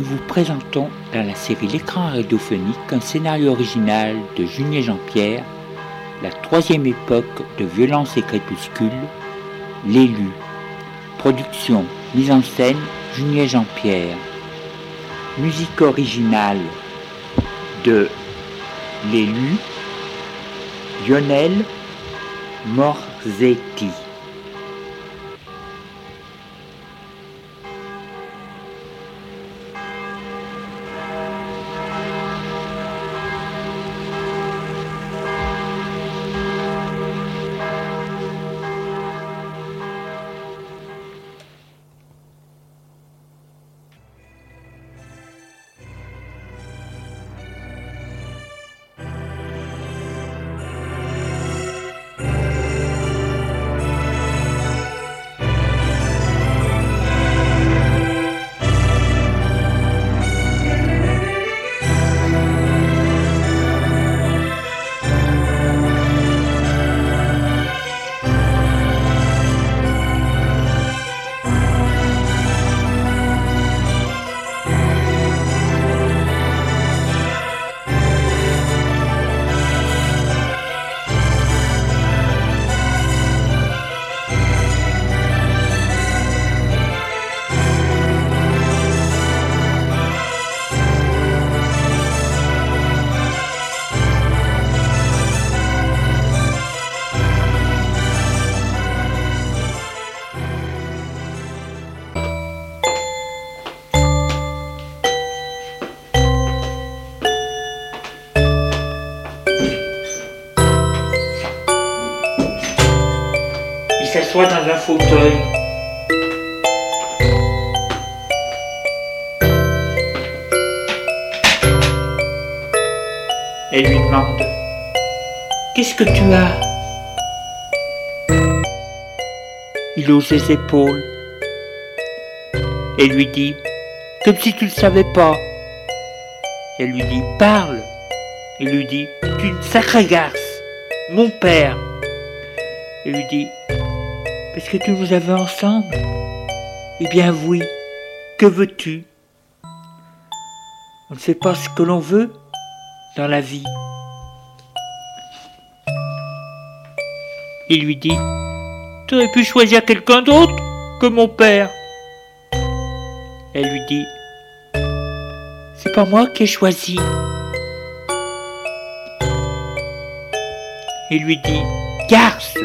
nous vous présentons dans la série L'écran radiophonique un scénario original de Julien Jean-Pierre, la troisième époque de violence et crépuscule, l'élu. Production, mise en scène, Julien Jean-Pierre. Musique originale de l'élu, Lionel Morzetti. Tu as Il hausse ses épaules et lui dit Comme si tu ne savais pas. Elle lui dit Parle. Il lui dit Tu es une sacrée garce, mon père. Il lui dit Parce que tu nous avais ensemble? Eh bien oui, que veux-tu? On ne sait pas ce que l'on veut dans la vie. Il lui dit Tu aurais pu choisir quelqu'un d'autre que mon père. Elle lui dit C'est pas moi qui ai choisi. Il lui dit Garce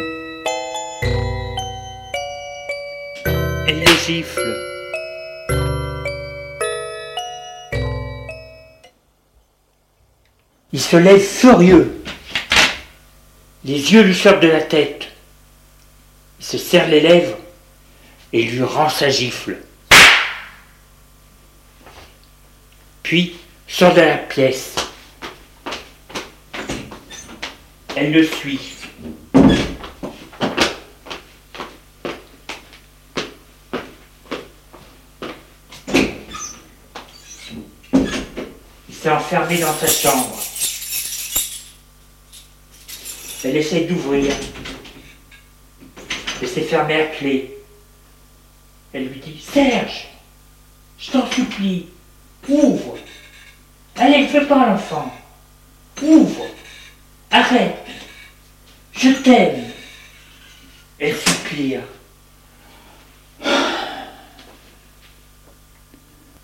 Elle le gifle. Il se lève furieux. Les yeux lui sortent de la tête. Il se serre les lèvres et lui rend sa gifle. Puis sort de la pièce. Elle le suit. Il s'est enfermé dans sa chambre. Elle essaie d'ouvrir. Et c'est fermé à clé. Elle lui dit Serge, je t'en supplie, ouvre. Allez, ne fais pas l'enfant. Ouvre. Arrête. Je t'aime. Elle soupire.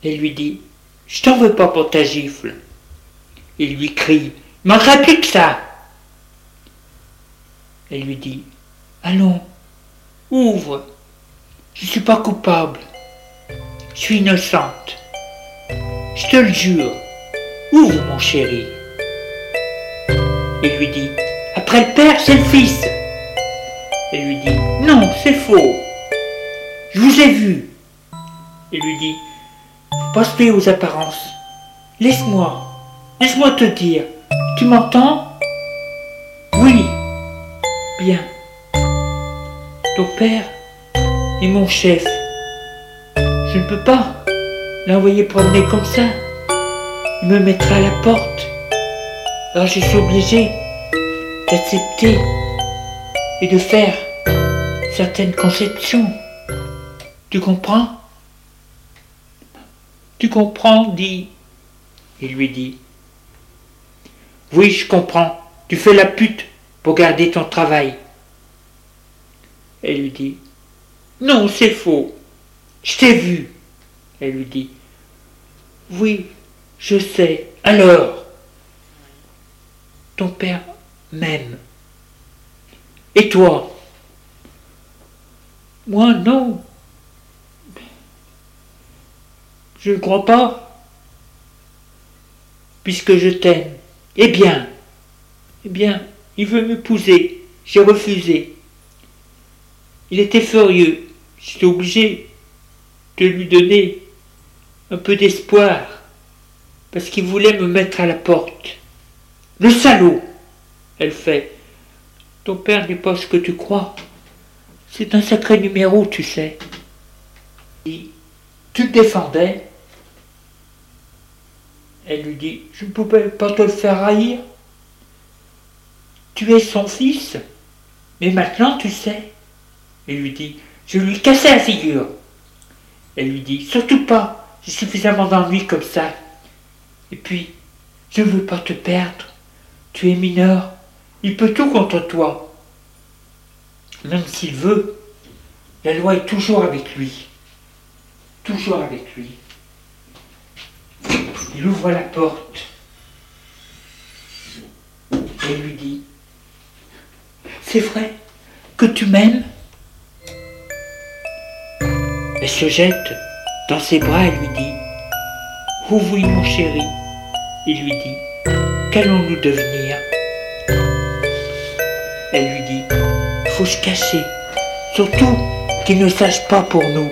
Elle lui dit Je t'en veux pas pour ta gifle. Il lui crie manquerait plus que ça. Elle lui dit Allons, ouvre. Je ne suis pas coupable. Je suis innocente. Je te le jure. Ouvre, mon chéri. Il lui dit Après le père, c'est le fils. Elle lui dit Non, c'est faux. Je vous ai vu. Il lui dit Faut pas se fier aux apparences. Laisse-moi. Laisse-moi te dire. Tu m'entends? Bien. Ton père est mon chef. Je ne peux pas l'envoyer promener comme ça. Il me mettra à la porte. Alors je suis obligé d'accepter et de faire certaines conceptions. Tu comprends? Tu comprends? dit. Il lui dit. Oui, je comprends. Tu fais la pute pour garder ton travail. Elle lui dit. Non, c'est faux. Je t'ai vu. Elle lui dit. Oui, je sais. Alors Ton père m'aime. Et toi? Moi, non. Je ne crois pas. Puisque je t'aime. Eh bien, eh bien, il veut m'épouser. J'ai refusé. Il était furieux. J'étais obligé de lui donner un peu d'espoir, parce qu'il voulait me mettre à la porte. Le salaud Elle fait. Ton père n'est pas ce que tu crois. C'est un sacré numéro, tu sais. Et tu te défendais Elle lui dit Je ne pouvais pas te le faire haïr. Tu es son fils. Mais maintenant, tu sais. Il lui dit Je lui cassais la figure. Elle lui dit Surtout pas. J'ai suffisamment d'ennui comme ça. Et puis, je ne veux pas te perdre. Tu es mineur. Il peut tout contre toi. Même s'il veut, la loi est toujours avec lui. Toujours avec lui. Il ouvre la porte et lui dit, c'est vrai que tu m'aimes Elle se jette dans ses bras, elle lui dit Oh oui, mon chéri. Il lui dit Qu'allons-nous devenir? Elle lui dit Faut se cacher. Surtout qu'il ne sache pas pour nous.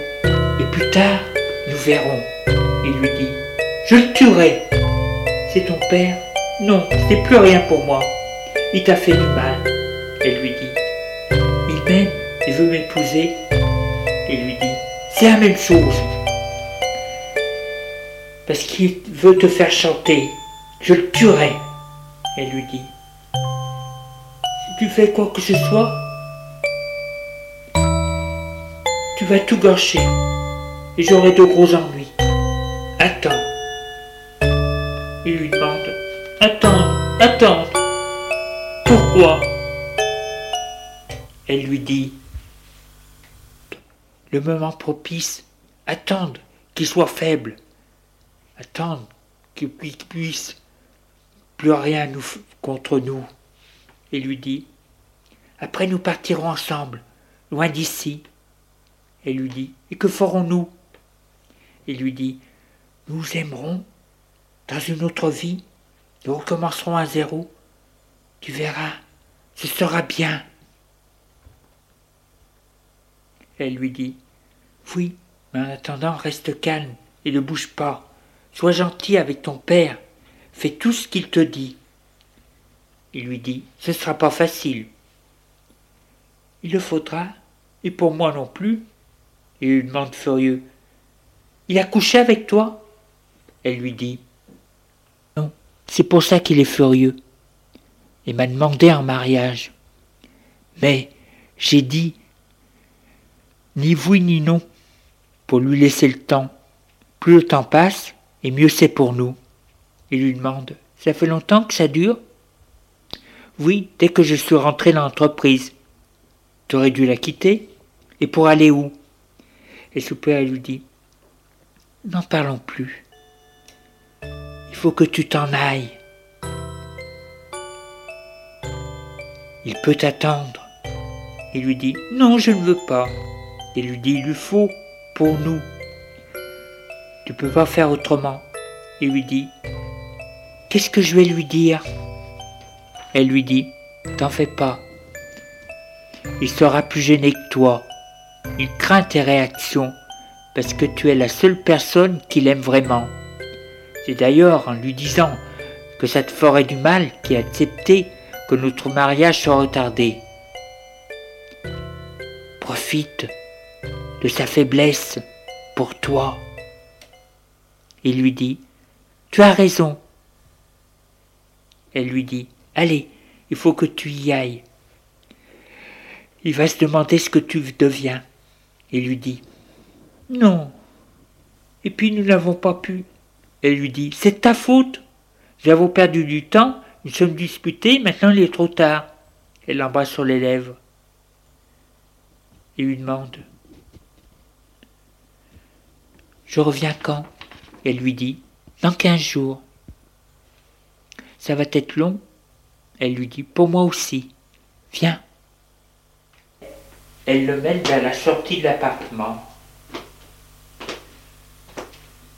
Et plus tard, nous verrons. Il lui dit Je le tuerai. C'est ton père Non, c'est plus rien pour moi. Il t'a fait du mal. Elle lui dit Il m'aime, il veut m'épouser. Il lui dit C'est la même chose parce qu'il veut te faire chanter. Je le tuerai. Elle lui dit. Si tu fais quoi que ce soit, tu vas tout gâcher et j'aurai de gros ennuis. Attends. Il lui demande. Attends, attends. Pourquoi? Elle lui dit. Le moment propice. Attendre qu'il soit faible attendre qu'il puisse plus rien nous, contre nous. Et lui dit, après nous partirons ensemble, loin d'ici. Et lui dit, et que ferons-nous? Il lui dit, nous aimerons dans une autre vie, nous recommencerons à zéro. Tu verras, ce sera bien. Elle lui dit, oui, mais en attendant, reste calme et ne bouge pas. Sois gentil avec ton père, fais tout ce qu'il te dit. Il lui dit, ce ne sera pas facile. Il le faudra, et pour moi non plus. Il lui demande furieux, il a couché avec toi? Elle lui dit, non, c'est pour ça qu'il est furieux. Il m'a demandé en mariage. Mais j'ai dit ni oui ni non, pour lui laisser le temps. Plus le temps passe, et mieux c'est pour nous. Il lui demande Ça fait longtemps que ça dure? Oui, dès que je suis rentré dans l'entreprise. Tu aurais dû la quitter Et pour aller où? Et père lui dit N'en parlons plus. Il faut que tu t'en ailles. Il peut t'attendre. Il lui dit Non, je ne veux pas. Il lui dit Il faut pour nous. Tu peux pas faire autrement. Il lui dit Qu'est-ce que je vais lui dire? Elle lui dit T'en fais pas. Il sera plus gêné que toi. Il craint tes réactions parce que tu es la seule personne qu'il aime vraiment. C'est d'ailleurs en lui disant que ça te ferait du mal qu'il a accepté que notre mariage soit retardé. Profite de sa faiblesse pour toi. Il lui dit Tu as raison. Elle lui dit Allez, il faut que tu y ailles. Il va se demander ce que tu deviens. Il lui dit Non, Et puis nous n'avons pas pu. Elle lui dit C'est ta faute. Nous avons perdu du temps, nous sommes disputés, maintenant il est trop tard. Elle l'embrasse sur les lèvres et lui demande Je reviens quand? Elle lui dit Dans quinze jours. Ça va être long? Elle lui dit Pour moi aussi. Viens. Elle le mène vers la sortie de l'appartement.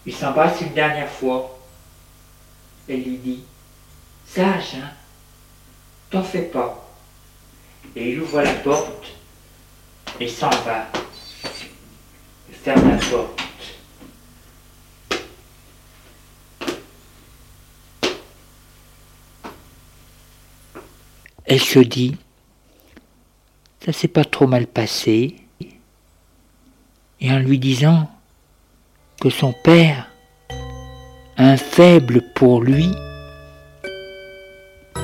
Il s'embrasse une dernière fois. Elle lui dit Sage, hein? T'en fais pas. Et il ouvre la porte et s'en va. Il ferme la porte. Elle se dit, ça s'est pas trop mal passé, et en lui disant que son père, un faible pour lui,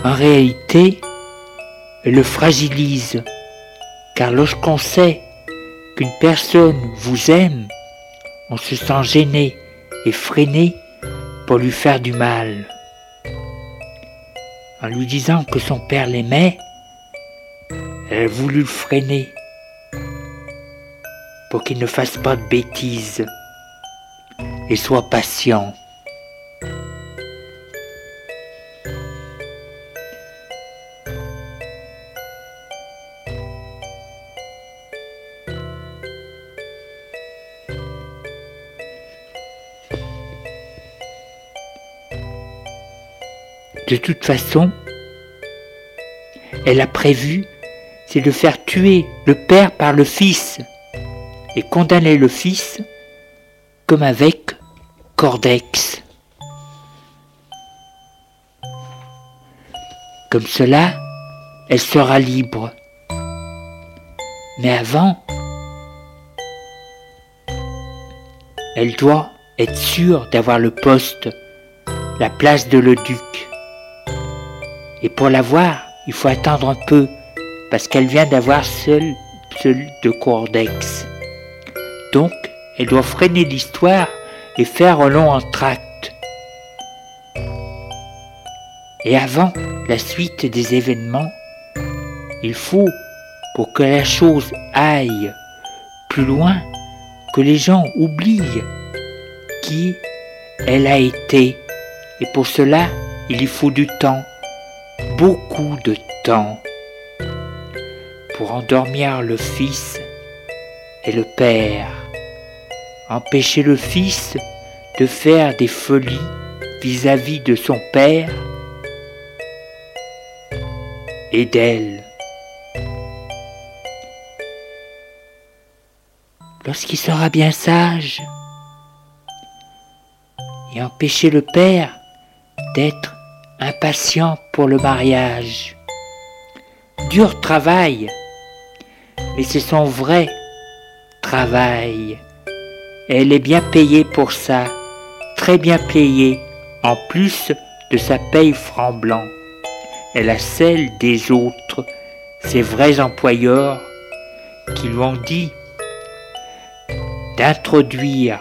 en réalité, le fragilise, car lorsqu'on sait qu'une personne vous aime, on se sent gêné et freiné pour lui faire du mal en lui disant que son père l'aimait, elle a voulu le freiner pour qu'il ne fasse pas de bêtises et soit patient. De toute façon, elle a prévu, c'est de faire tuer le père par le fils et condamner le fils comme avec Cordex. Comme cela, elle sera libre. Mais avant, elle doit être sûre d'avoir le poste, la place de le duc. Et pour la voir, il faut attendre un peu, parce qu'elle vient d'avoir seul celui de Cordex. Donc, elle doit freiner l'histoire et faire un long entracte. Et avant la suite des événements, il faut, pour que la chose aille plus loin, que les gens oublient qui elle a été. Et pour cela, il y faut du temps beaucoup de temps pour endormir le Fils et le Père, empêcher le Fils de faire des folies vis-à-vis de son Père et d'elle. Lorsqu'il sera bien sage, et empêcher le Père d'être impatient pour le mariage. Dur travail, mais c'est son vrai travail. Elle est bien payée pour ça, très bien payée, en plus de sa paye franc blanc. Elle a celle des autres, ses vrais employeurs, qui lui ont dit d'introduire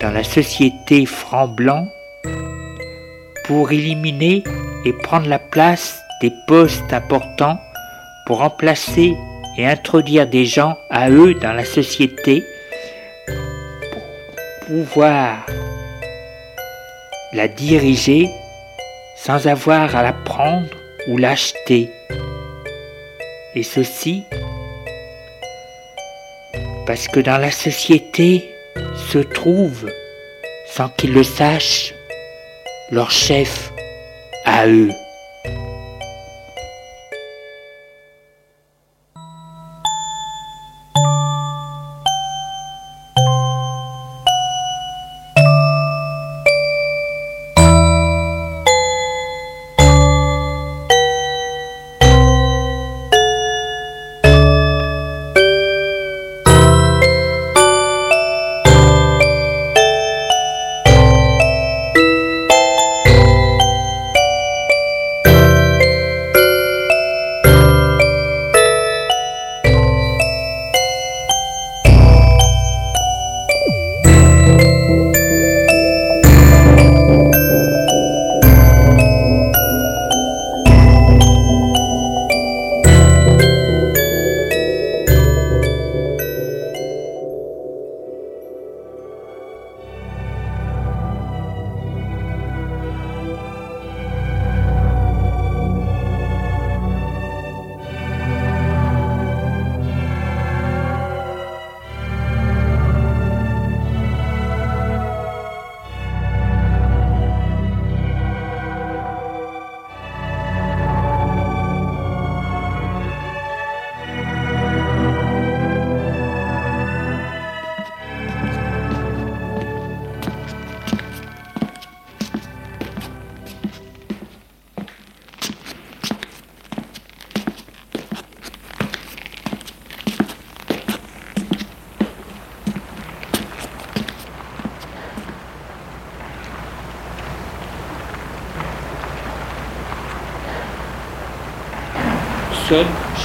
dans la société franc blanc pour éliminer et prendre la place des postes importants pour remplacer et introduire des gens à eux dans la société pour pouvoir la diriger sans avoir à la prendre ou l'acheter. Et ceci parce que dans la société se trouve, sans qu'ils le sachent, leur chef à eux.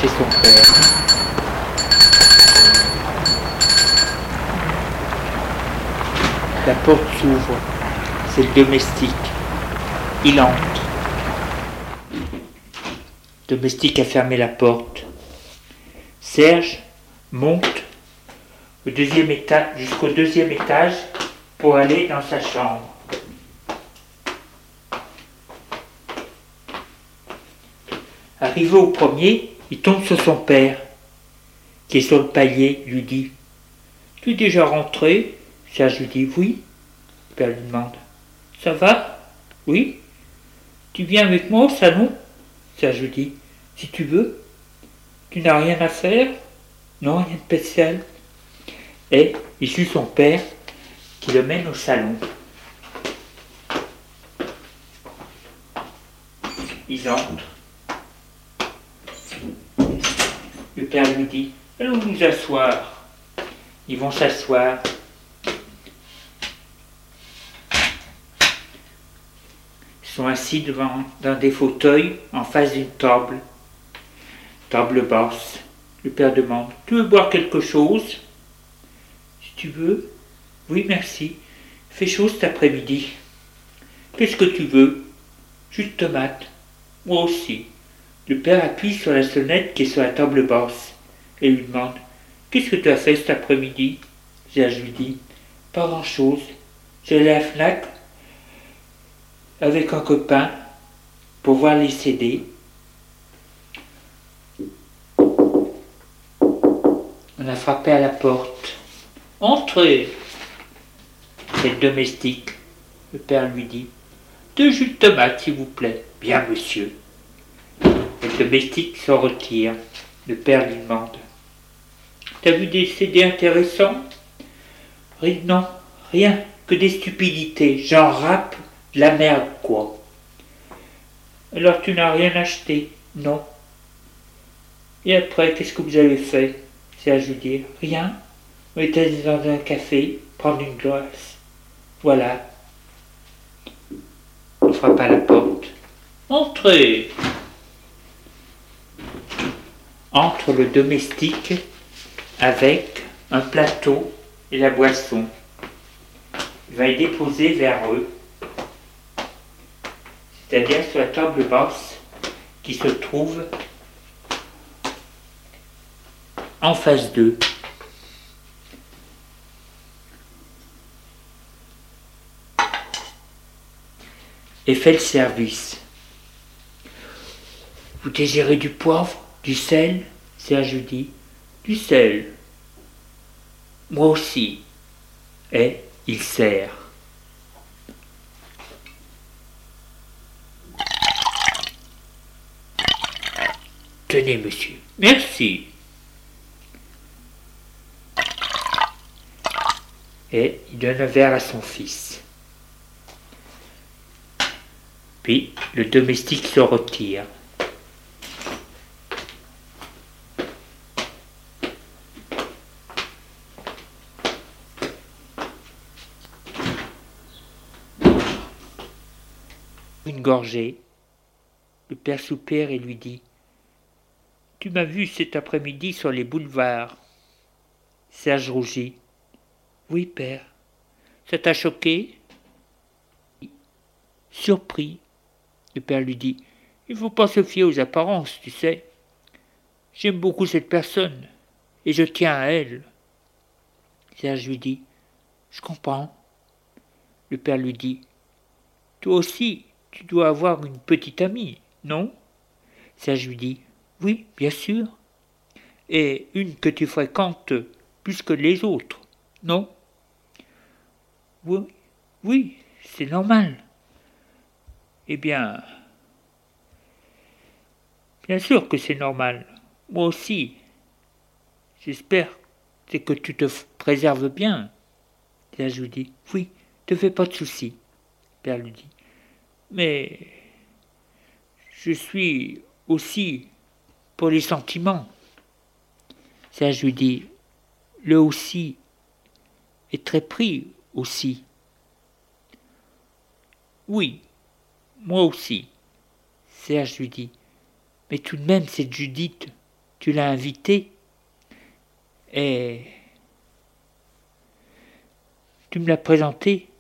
Chez son père. La porte s'ouvre. C'est le domestique. Il entre. Le domestique a fermé la porte. Serge monte au deuxième étage, jusqu'au deuxième étage pour aller dans sa chambre. Arrivé au premier, il tombe sur son père, qui est sur le palier, lui dit Tu es déjà rentré? Serge lui dit Oui. Le père lui demande Ça va? Oui. Tu viens avec moi au salon? Serge lui dit Si tu veux. Tu n'as rien à faire? Non, rien de spécial. Et il suit son père qui le mène au salon. Ils entrent. Le père lui dit Allons nous asseoir. Ils vont s'asseoir. Ils sont assis devant dans des fauteuils en face d'une table. Table basse. Le père demande Tu veux boire quelque chose Si tu veux. Oui, merci. Fait chaud cet après-midi. Qu'est-ce que tu veux? Juste tomate. Moi aussi. Le père appuie sur la sonnette qui est sur la table basse et lui demande Qu'est-ce que tu as fait cet après-midi? Serge lui dit Pas grand-chose. J'ai à la Fnac avec un copain pour voir les CD. On a frappé à la porte. Entrez C'est domestique. Le père lui dit Deux jus de tomate, s'il vous plaît. Bien, monsieur. Le domestique s'en retire. Le père lui demande T'as vu des CD intéressants? Non, rien, que des stupidités. J'en rappe de la merde, quoi. Alors tu n'as rien acheté? Non. Et après, qu'est-ce que vous avez fait? C'est à dire Rien. On était dans un café, prendre une glace. Voilà. On frappe à la porte. Entrez entre le domestique avec un plateau et la boisson. Il va y déposer vers eux, c'est-à-dire sur la table basse qui se trouve en face d'eux. Et fait le service. Vous désirez du poivre? Du sel Serge dit Du sel. Moi aussi. Et il sert. Tenez, monsieur. Merci. Et il donne un verre à son fils. Puis le domestique se retire. Le père soupire et lui dit Tu m'as vu cet après-midi sur les boulevards. Serge rougit. Oui, père. Ça t'a choqué? Surpris. Le père lui dit Il faut pas se fier aux apparences, tu sais. J'aime beaucoup cette personne et je tiens à elle. Serge lui dit Je comprends. Le père lui dit Toi aussi, tu dois avoir une petite amie, non? Serge lui dit Oui, bien sûr. Et une que tu fréquentes plus que les autres, non? Oui, oui, c'est normal. Eh bien, bien sûr que c'est normal. Moi aussi. J'espère que tu te préserves bien. Serge lui dit Oui, te fais pas de soucis. Père lui dit mais je suis aussi pour les sentiments. Serge lui dit, le aussi est très pris aussi. Oui, moi aussi. Serge lui dit, Mais tout de même, cette Judith, tu l'as invitée et tu me l'as présentée.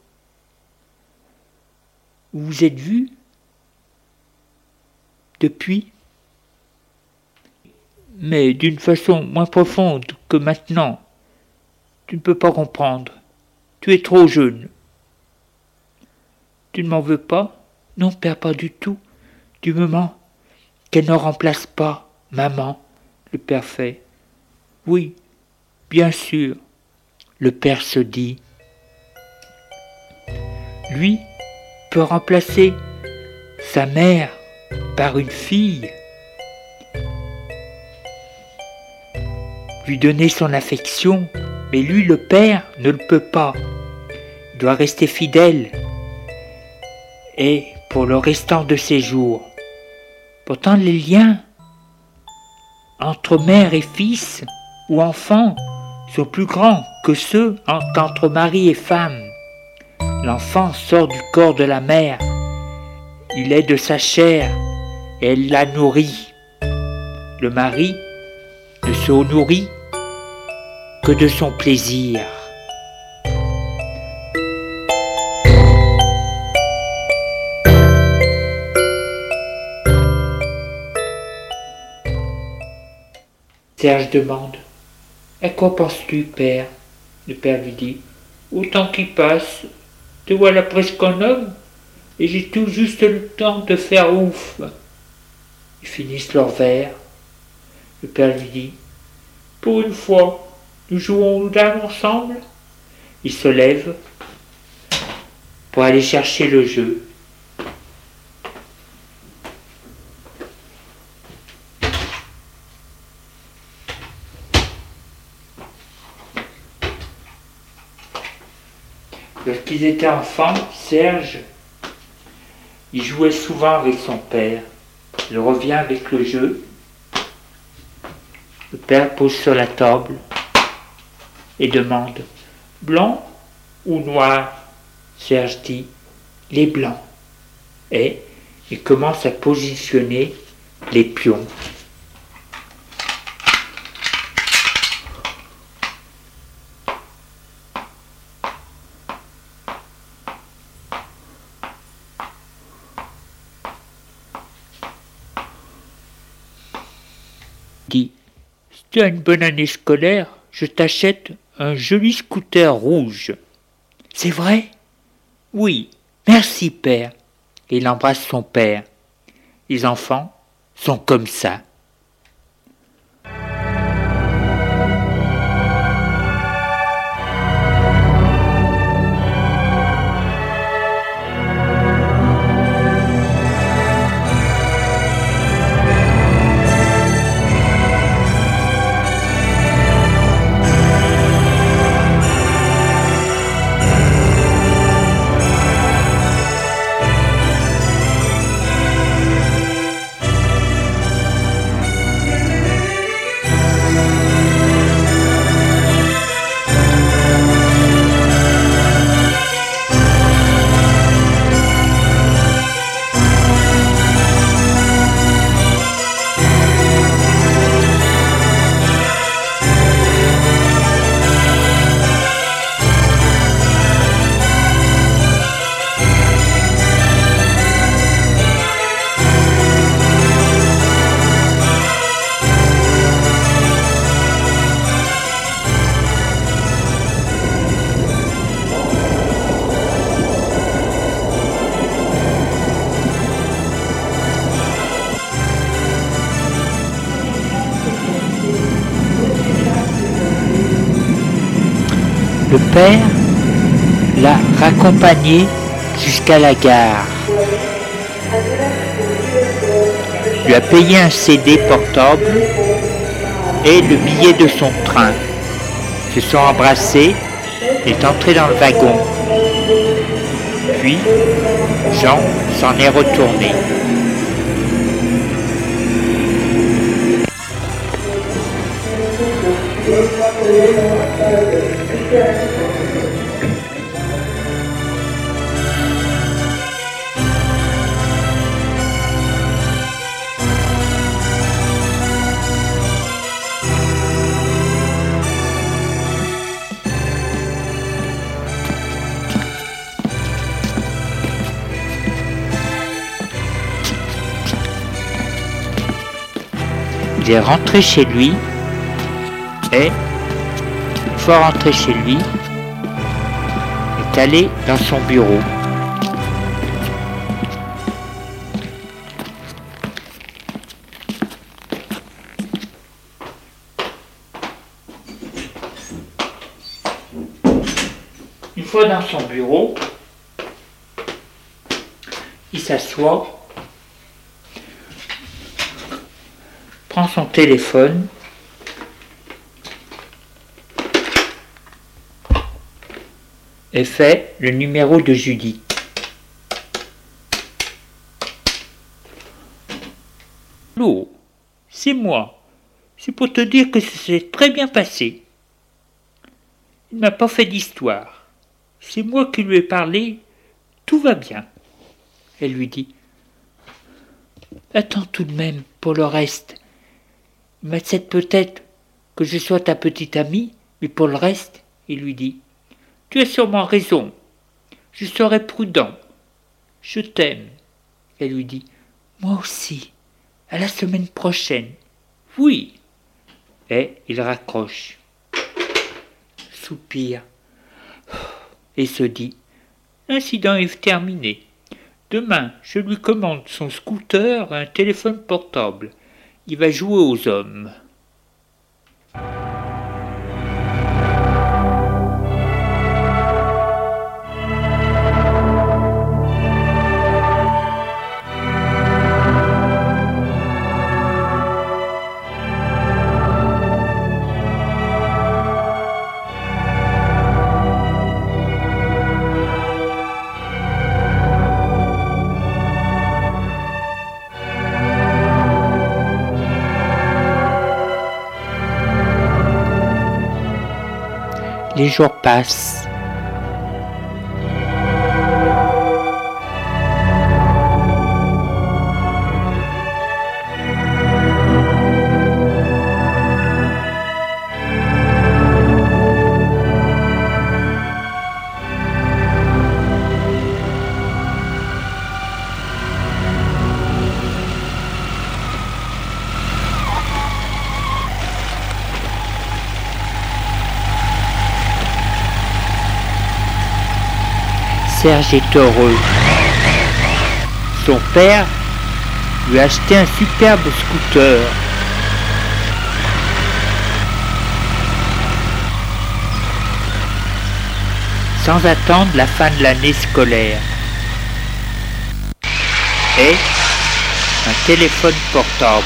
Vous vous êtes vus depuis Mais d'une façon moins profonde que maintenant. Tu ne peux pas comprendre. Tu es trop jeune. Tu ne m'en veux pas? Non, père, pas du tout. Du moment qu'elle ne remplace pas maman, le père fait. Oui, bien sûr, le père se dit. Lui peut remplacer sa mère par une fille, lui donner son affection, mais lui, le père, ne le peut pas. Il doit rester fidèle. Et pour le restant de ses jours. Pourtant, les liens entre mère et fils ou enfant sont plus grands que ceux entre mari et femme. L'enfant sort du corps de la mère. Il est de sa chair et elle la nourrit. Le mari ne se nourrit que de son plaisir. Serge demande À quoi penses-tu, père? Le père lui dit Au temps qui passe, te voilà presque un homme, et j'ai tout juste le temps de faire ouf. Ils finissent leur verre. Le père lui dit Pour une fois, nous jouons aux dames ensemble Il se lève pour aller chercher le jeu. Lorsqu'ils étaient enfants, Serge, il jouait souvent avec son père. Il revient avec le jeu. Le père pose sur la table et demande Blanc ou noir? Serge dit Les blancs. Et il commence à positionner les pions. dit As une bonne année scolaire, je t'achète un joli scooter rouge. C'est vrai? Oui, merci père. Il embrasse son père. Les enfants sont comme ça. L'a raccompagné jusqu'à la gare. Lui a payé un CD portable et le billet de son train. Se sont embrassés, est entré dans le wagon. Puis, Jean s'en est retourné. Il est rentré chez lui et, une fois rentré chez lui, est allé dans son bureau. Une fois dans son bureau, il s'assoit son téléphone, et fait le numéro de Judith. Allô, c'est moi. C'est pour te dire que c'est très bien passé. Il m'a pas fait d'histoire. C'est moi qui lui ai parlé. Tout va bien. Elle lui dit Attends tout de même pour le reste. Il m'accepte peut-être que je sois ta petite amie, mais pour le reste, il lui dit Tu as sûrement raison. Je serai prudent. Je t'aime. Elle lui dit Moi aussi. À la semaine prochaine. Oui. Et il raccroche. Soupire. Et se dit L'incident est terminé. Demain, je lui commande son scooter et un téléphone portable. Il va jouer aux hommes. Jours passent. Serge est heureux. Son père lui a acheté un superbe scooter. Sans attendre la fin de l'année scolaire. Et un téléphone portable.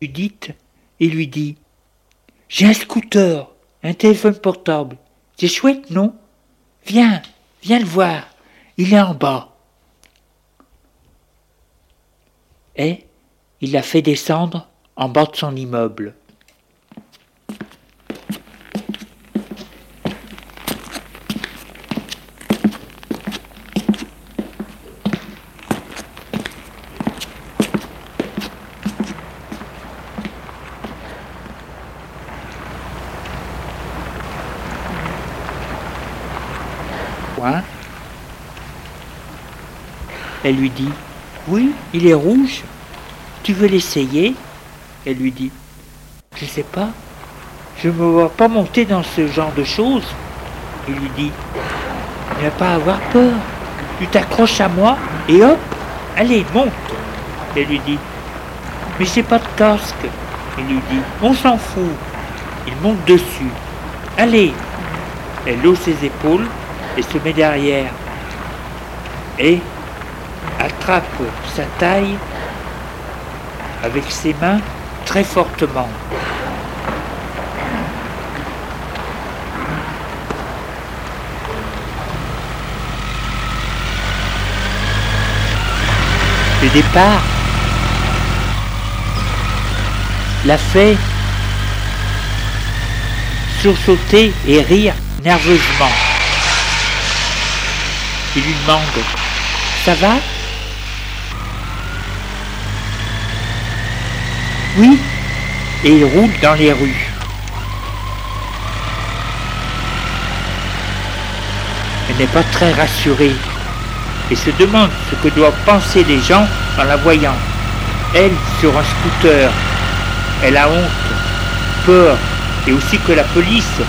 Judith et lui dit J'ai un scooter, un téléphone portable. C'est chouette, non? Viens, viens le voir. Il est en bas. Et il l'a fait descendre en bas de son immeuble. Elle lui dit Oui, il est rouge. Tu veux l'essayer? Elle lui dit Je ne sais pas. Je ne me vois pas monter dans ce genre de choses. Il lui dit n'a pas avoir peur. Tu t'accroches à moi et hop, allez, monte. Elle lui dit Mais j'ai pas de casque. Il lui dit On s'en fout. Il monte dessus. Allez. Elle hausse ses épaules et se met derrière. Et attrape sa taille avec ses mains très fortement. Le départ l'a fait sursauter et rire nerveusement. Il lui demande Ça va? Oui Et il roule dans les rues. Elle n'est pas très rassurée et se demande ce que doivent penser les gens en la voyant. Elle sur un scooter. Elle a honte, peur et aussi que la police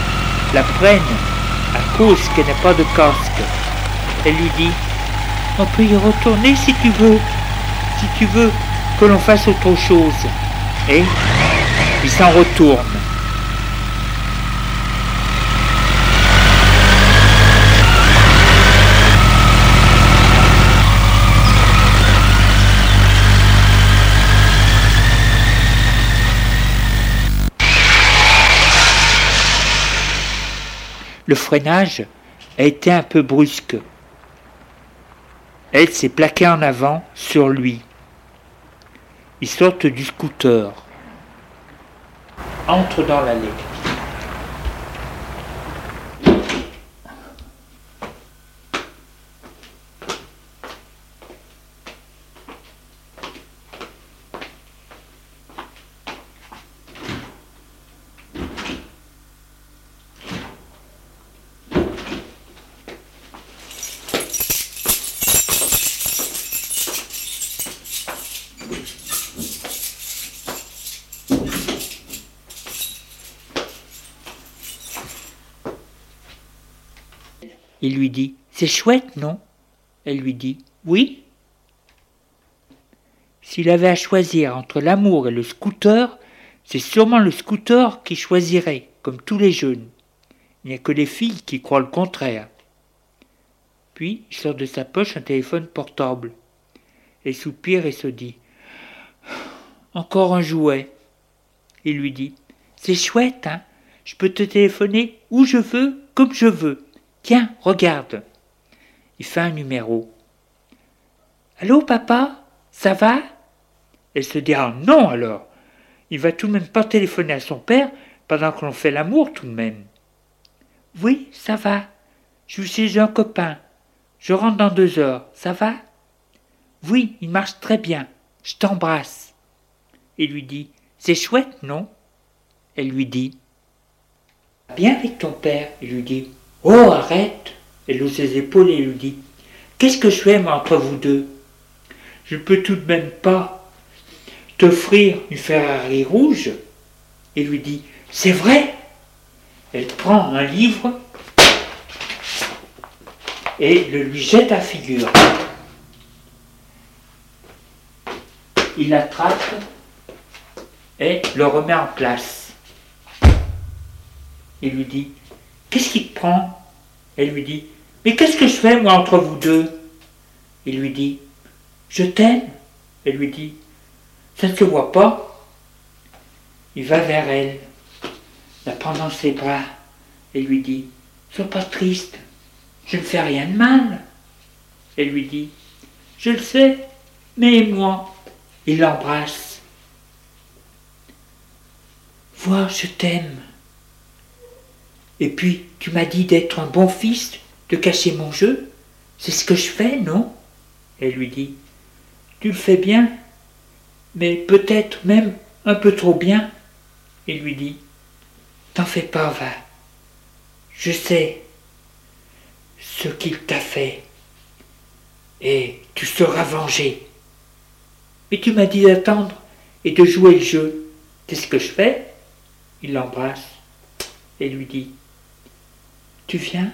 la prenne à cause qu'elle n'a pas de casque. Elle lui dit On peut y retourner si tu veux, si tu veux que l'on fasse autre chose. Et il s'en retourne. Le freinage a été un peu brusque. Elle s'est plaquée en avant sur lui. Ils sortent du scooter. Entre dans l'allée. Il lui dit C'est chouette, non? Elle lui dit Oui. S'il avait à choisir entre l'amour et le scooter, c'est sûrement le scooter qui choisirait, comme tous les jeunes. Il n'y a que les filles qui croient le contraire. Puis il sort de sa poche un téléphone portable, et soupire et se dit Encore un jouet. Il lui dit C'est chouette, hein? Je peux te téléphoner où je veux, comme je veux. Tiens, regarde. Il fait un numéro. Allô, papa Ça va? Elle se dit Ah non alors Il va tout de même pas téléphoner à son père pendant que l'on fait l'amour tout de même. Oui, ça va. Je suis chez un copain. Je rentre dans deux heures. Ça va? Oui, il marche très bien. Je t'embrasse. Il lui dit C'est chouette, non? Elle lui dit Bien avec ton père. Il lui dit Oh, arrête Elle hausse ses épaules et lui dit Qu'est-ce que je fais, entre vous deux? Je ne peux tout de même pas t'offrir une Ferrari rouge. Il lui dit C'est vrai Elle prend un livre et le lui jette à figure. Il l'attrape et le remet en place. Il lui dit Qu'est-ce qui te prend? Elle lui dit Qu'est-ce que je fais, moi, entre vous deux? Il lui dit Je t'aime. Elle lui dit Ça ne se voit pas. Il va vers elle, la prend dans ses bras et lui dit Sois pas triste, je ne fais rien de mal. Elle lui dit Je le sais, mais moi? Il l'embrasse. Vois, je t'aime. Et puis, tu m'as dit d'être un bon fils, de cacher mon jeu. C'est ce que je fais, non? Elle lui dit Tu le fais bien, mais peut-être même un peu trop bien. Il lui dit T'en fais pas, va. Je sais ce qu'il t'a fait, et tu seras vengé. Mais tu m'as dit d'attendre et de jouer le jeu. C'est ce que je fais Il l'embrasse et lui dit tu viens?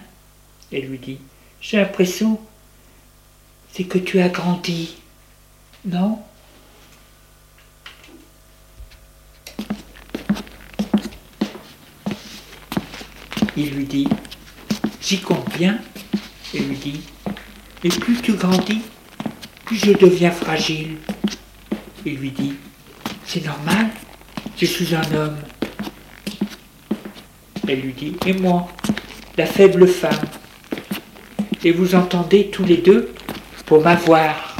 Elle lui dit J'ai l'impression, c'est que tu as grandi. Non? Il lui dit J'y compte bien. Elle lui dit Et plus tu grandis, plus je deviens fragile. Il lui dit C'est normal, je suis un homme. Elle lui dit Et moi la faible femme. Et vous entendez tous les deux pour m'avoir.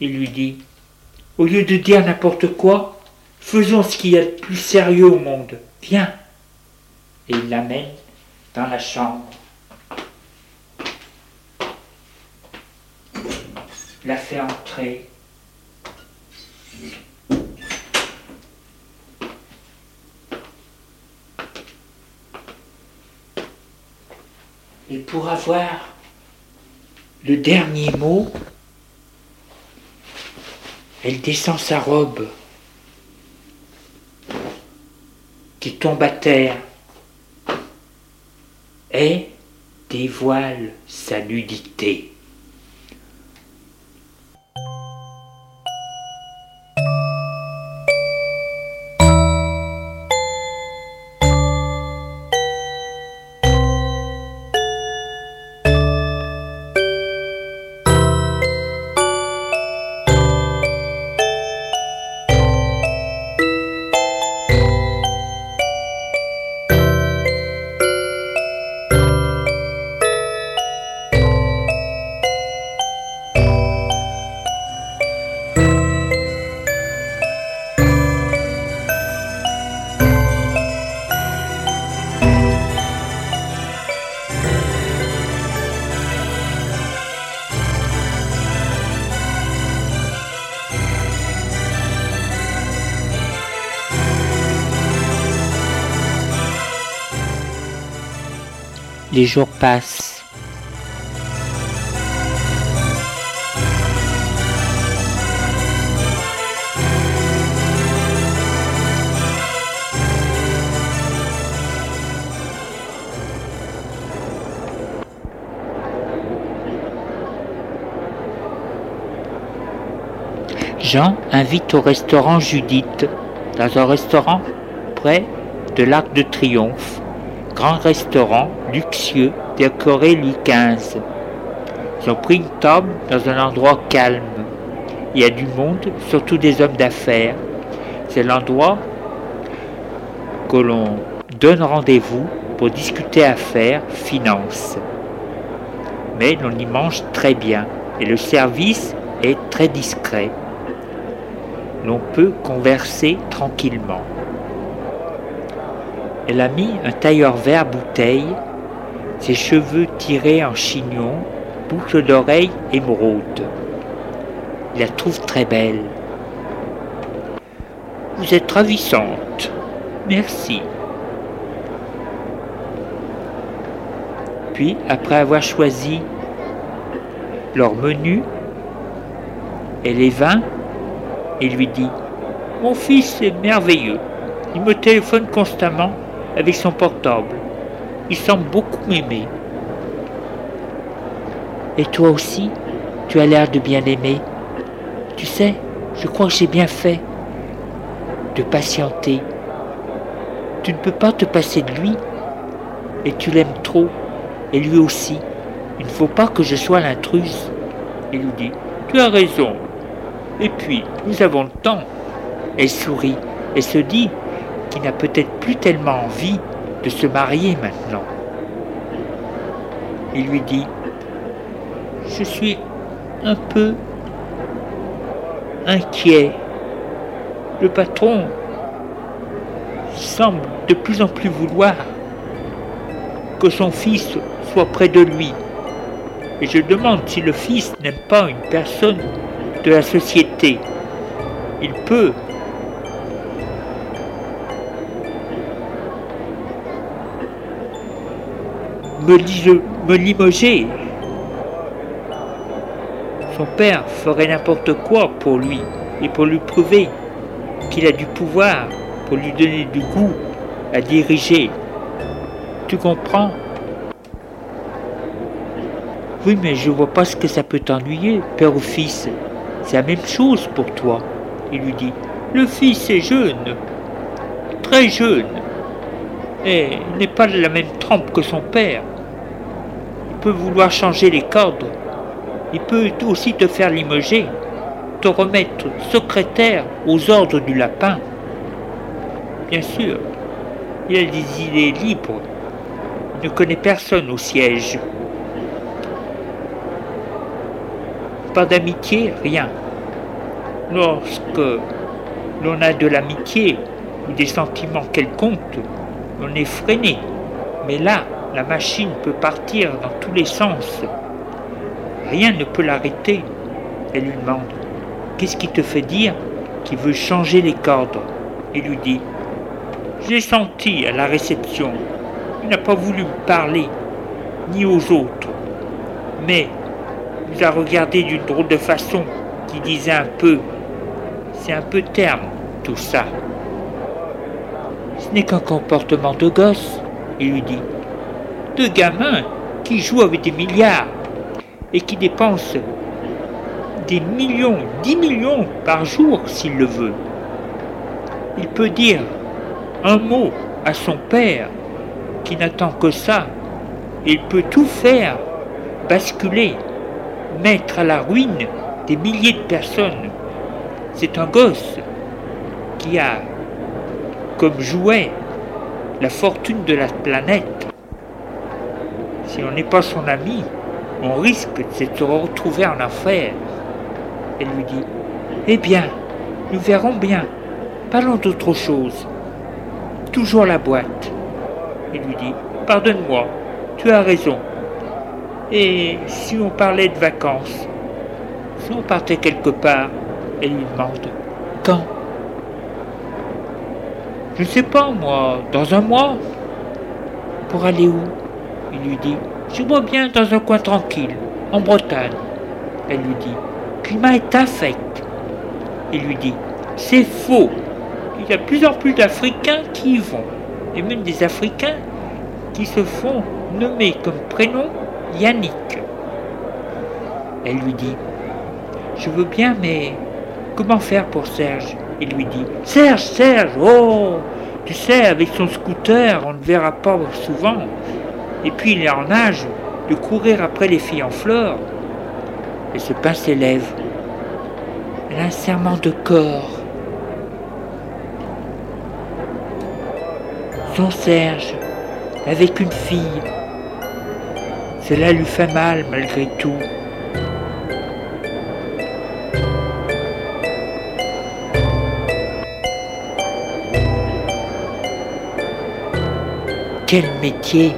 Il lui dit Au lieu de dire n'importe quoi, faisons ce qu'il y a de plus sérieux au monde. Viens. Et il l'amène dans la chambre. La fait entrer. Et pour avoir le dernier mot, elle descend sa robe qui tombe à terre et dévoile sa nudité. Jean invite au restaurant Judith, dans un restaurant près de l'Arc de Triomphe. Grand restaurant luxueux XV. Ils ont pris une table dans un endroit calme. Il y a du monde, surtout des hommes d'affaires. C'est l'endroit que l'on donne rendez-vous pour discuter affaires, finances. Mais l'on y mange très bien et le service est très discret. L'on peut converser tranquillement. Elle a mis un tailleur vert bouteille, ses cheveux tirés en chignon, boucle d'oreille émeraude. Il la trouve très belle. Vous êtes ravissante. Merci. Puis, après avoir choisi leur menu et les vins, il lui dit Mon fils est merveilleux. Il me téléphone constamment avec son portable. Il semble beaucoup m'aimer. Et toi aussi, tu as l'air de bien l'aimer. Tu sais, je crois que j'ai bien fait de patienter. Tu ne peux pas te passer de lui. Et tu l'aimes trop. Et lui aussi. Il ne faut pas que je sois l'intruse. Il lui dit, tu as raison. Et puis, nous avons le temps. Elle sourit et se dit qui n'a peut-être plus tellement envie de se marier maintenant. Il lui dit, je suis un peu inquiet. Le patron semble de plus en plus vouloir que son fils soit près de lui. Et je demande si le fils n'aime pas une personne de la société. Il peut me, limoger. Son père ferait n'importe quoi pour lui et pour lui prouver qu'il a du pouvoir, pour lui donner du goût à diriger. Tu comprends? Oui, mais je vois pas ce que ça peut t'ennuyer, père ou fils. C'est la même chose pour toi. Il lui dit, le fils est jeune, très jeune, et n'est pas de la même trempe que son père peut vouloir changer les cordes. Il peut aussi te faire limoger, te remettre secrétaire aux ordres du lapin. Bien sûr, il a des idées libres. Il ne connaît personne au siège. Pas d'amitié, rien. lorsque l'on a de l'amitié ou des sentiments quelconques, on est freiné. Mais là, la machine peut partir dans tous les sens. Rien ne peut l'arrêter. Elle lui demande Qu'est-ce qui te fait dire qu'il veut changer les cordes? Il lui dit J'ai senti à la réception. Il n'a pas voulu me parler, ni aux autres. Mais il nous a regardé d'une drôle de façon qui disait un peu C'est un peu terme, tout ça. Ce n'est qu'un comportement de gosse, il lui dit. Gamin qui joue avec des milliards et qui dépense des millions, dix millions par jour s'il le veut. Il peut dire un mot à son père qui n'attend que ça. Il peut tout faire, basculer, mettre à la ruine des milliers de personnes. C'est un gosse qui a comme jouet la fortune de la planète. Si on n'est pas son ami, on risque de se retrouver en enfer. Elle lui dit Eh bien, nous verrons bien. Parlons d'autre chose. Toujours la boîte. Il lui dit Pardonne-moi, tu as raison. Et si on parlait de vacances Si on partait quelque part Elle lui demande Quand Je ne sais pas, moi, dans un mois. Pour aller où? Il lui dit Je vois bien dans un coin tranquille, en Bretagne. Elle lui dit climat est affect. Il lui dit C'est faux. Il y a de plus en plus d'Africains qui y vont. Et même des Africains qui se font nommer comme prénom Yannick. Elle lui dit Je veux bien, mais comment faire pour Serge? Il lui dit Serge, Serge, oh Tu sais, avec son scooter, on ne verra pas souvent. Et puis il est en âge de courir après les filles en fleurs. Elle se pince les lèvres. Elle a un serment de corps. Son Serge, avec une fille. Cela lui fait mal malgré tout. Quel métier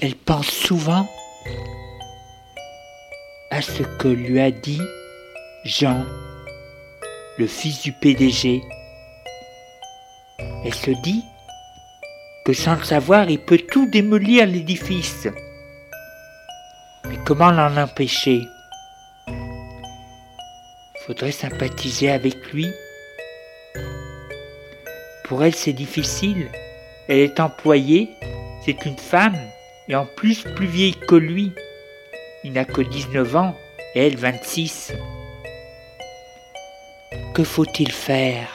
Elle pense souvent à ce que lui a dit Jean, le fils du PDG. Elle se dit que sans le savoir, il peut tout démolir l'édifice. Mais comment l'en empêcher? Faudrait sympathiser avec lui. Pour elle, c'est difficile. Elle est employée, c'est une femme, et en plus plus vieille que lui. Il n'a que 19 ans, et elle 26. Que faut-il faire?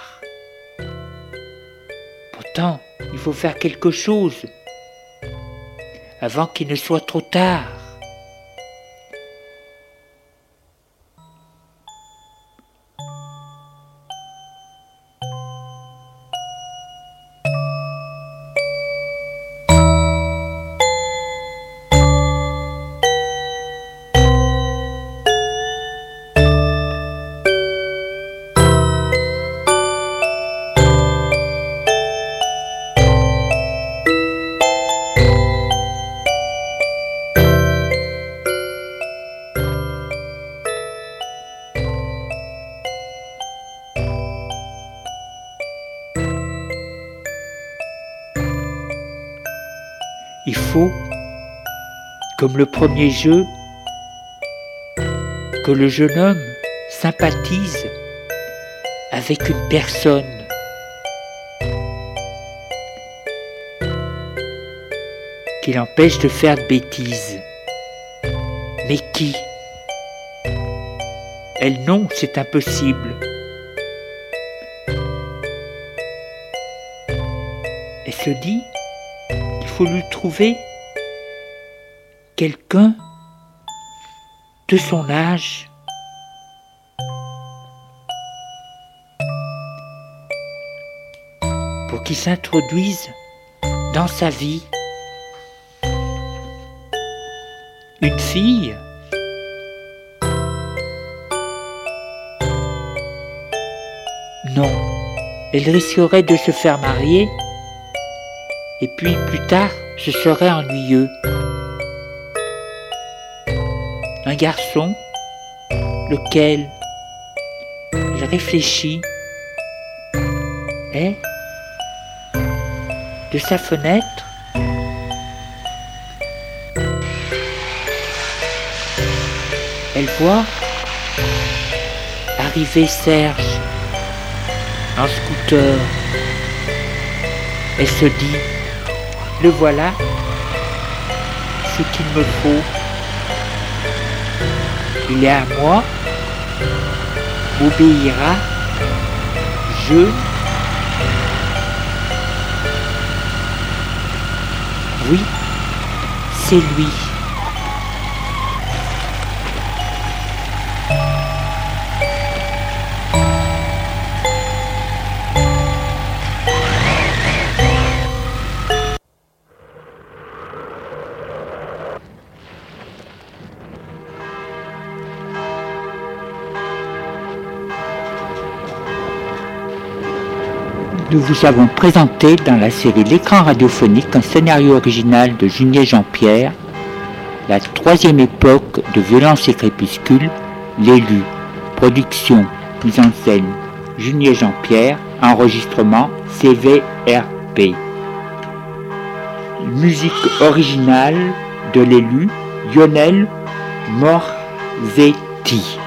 Pourtant, il faut faire quelque chose avant qu'il ne soit trop tard. Le premier jeu, que le jeune homme sympathise avec une personne. qui l'empêche de faire de bêtises. Mais qui? Elle non, c'est impossible. Elle se dit qu'il faut lui trouver quelqu'un de son âge. Pour qu'il s'introduise dans sa vie. Une fille. Non, elle risquerait de se faire marier. Et puis plus tard ce serait ennuyeux un garçon, lequel il réfléchit et de sa fenêtre elle voit arriver Serge en scooter. Elle se dit, le voilà, ce qu'il me faut il est à moi, obéira, je, oui, c'est lui. Nous vous avons présenté dans la série L'écran radiophonique un scénario original de Junier Jean-Pierre, la troisième époque de violence et crépuscule, l'élu, production, mise en scène, Junier Jean-Pierre, enregistrement CVRP. Musique originale de l'élu, Lionel Morzetti.